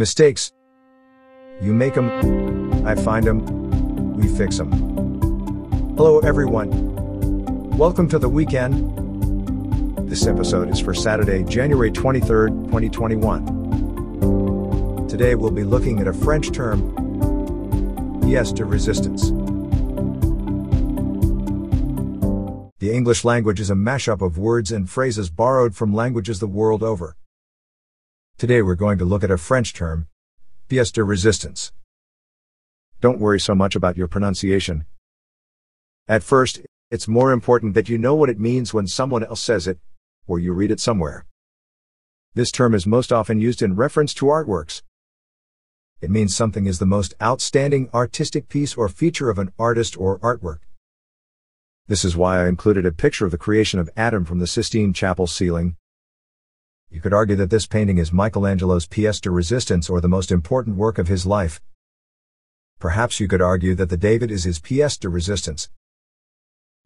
Mistakes. You make them, I find them, we fix them. Hello, everyone. Welcome to the weekend. This episode is for Saturday, January 23rd, 2021. Today we'll be looking at a French term, pièce de resistance. The English language is a mashup of words and phrases borrowed from languages the world over. Today we're going to look at a French term, pièce de resistance. Don't worry so much about your pronunciation. At first, it's more important that you know what it means when someone else says it, or you read it somewhere. This term is most often used in reference to artworks. It means something is the most outstanding artistic piece or feature of an artist or artwork. This is why I included a picture of the creation of Adam from the Sistine Chapel ceiling. You could argue that this painting is Michelangelo's pièce de resistance or the most important work of his life. Perhaps you could argue that the David is his pièce de resistance.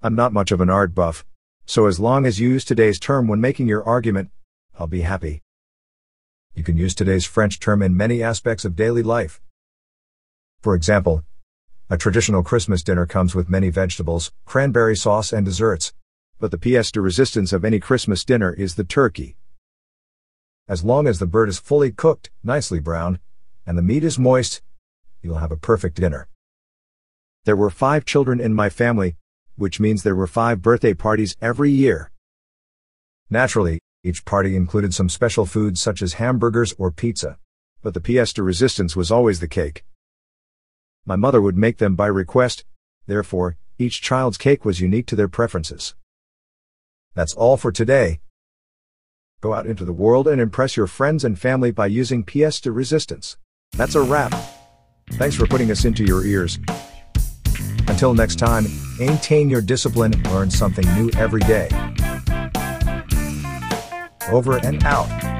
I'm not much of an art buff, so as long as you use today's term when making your argument, I'll be happy. You can use today's French term in many aspects of daily life. For example, a traditional Christmas dinner comes with many vegetables, cranberry sauce, and desserts. But the pièce de resistance of any Christmas dinner is the turkey. As long as the bird is fully cooked, nicely browned, and the meat is moist, you'll have a perfect dinner. There were five children in my family, which means there were five birthday parties every year. Naturally, each party included some special foods such as hamburgers or pizza. But the pièce de resistance was always the cake. My mother would make them by request, therefore, each child's cake was unique to their preferences. That's all for today. Go out into the world and impress your friends and family by using pièce de resistance. That's a wrap. Thanks for putting us into your ears. Until next time, maintain your discipline and learn something new every day. Over and out.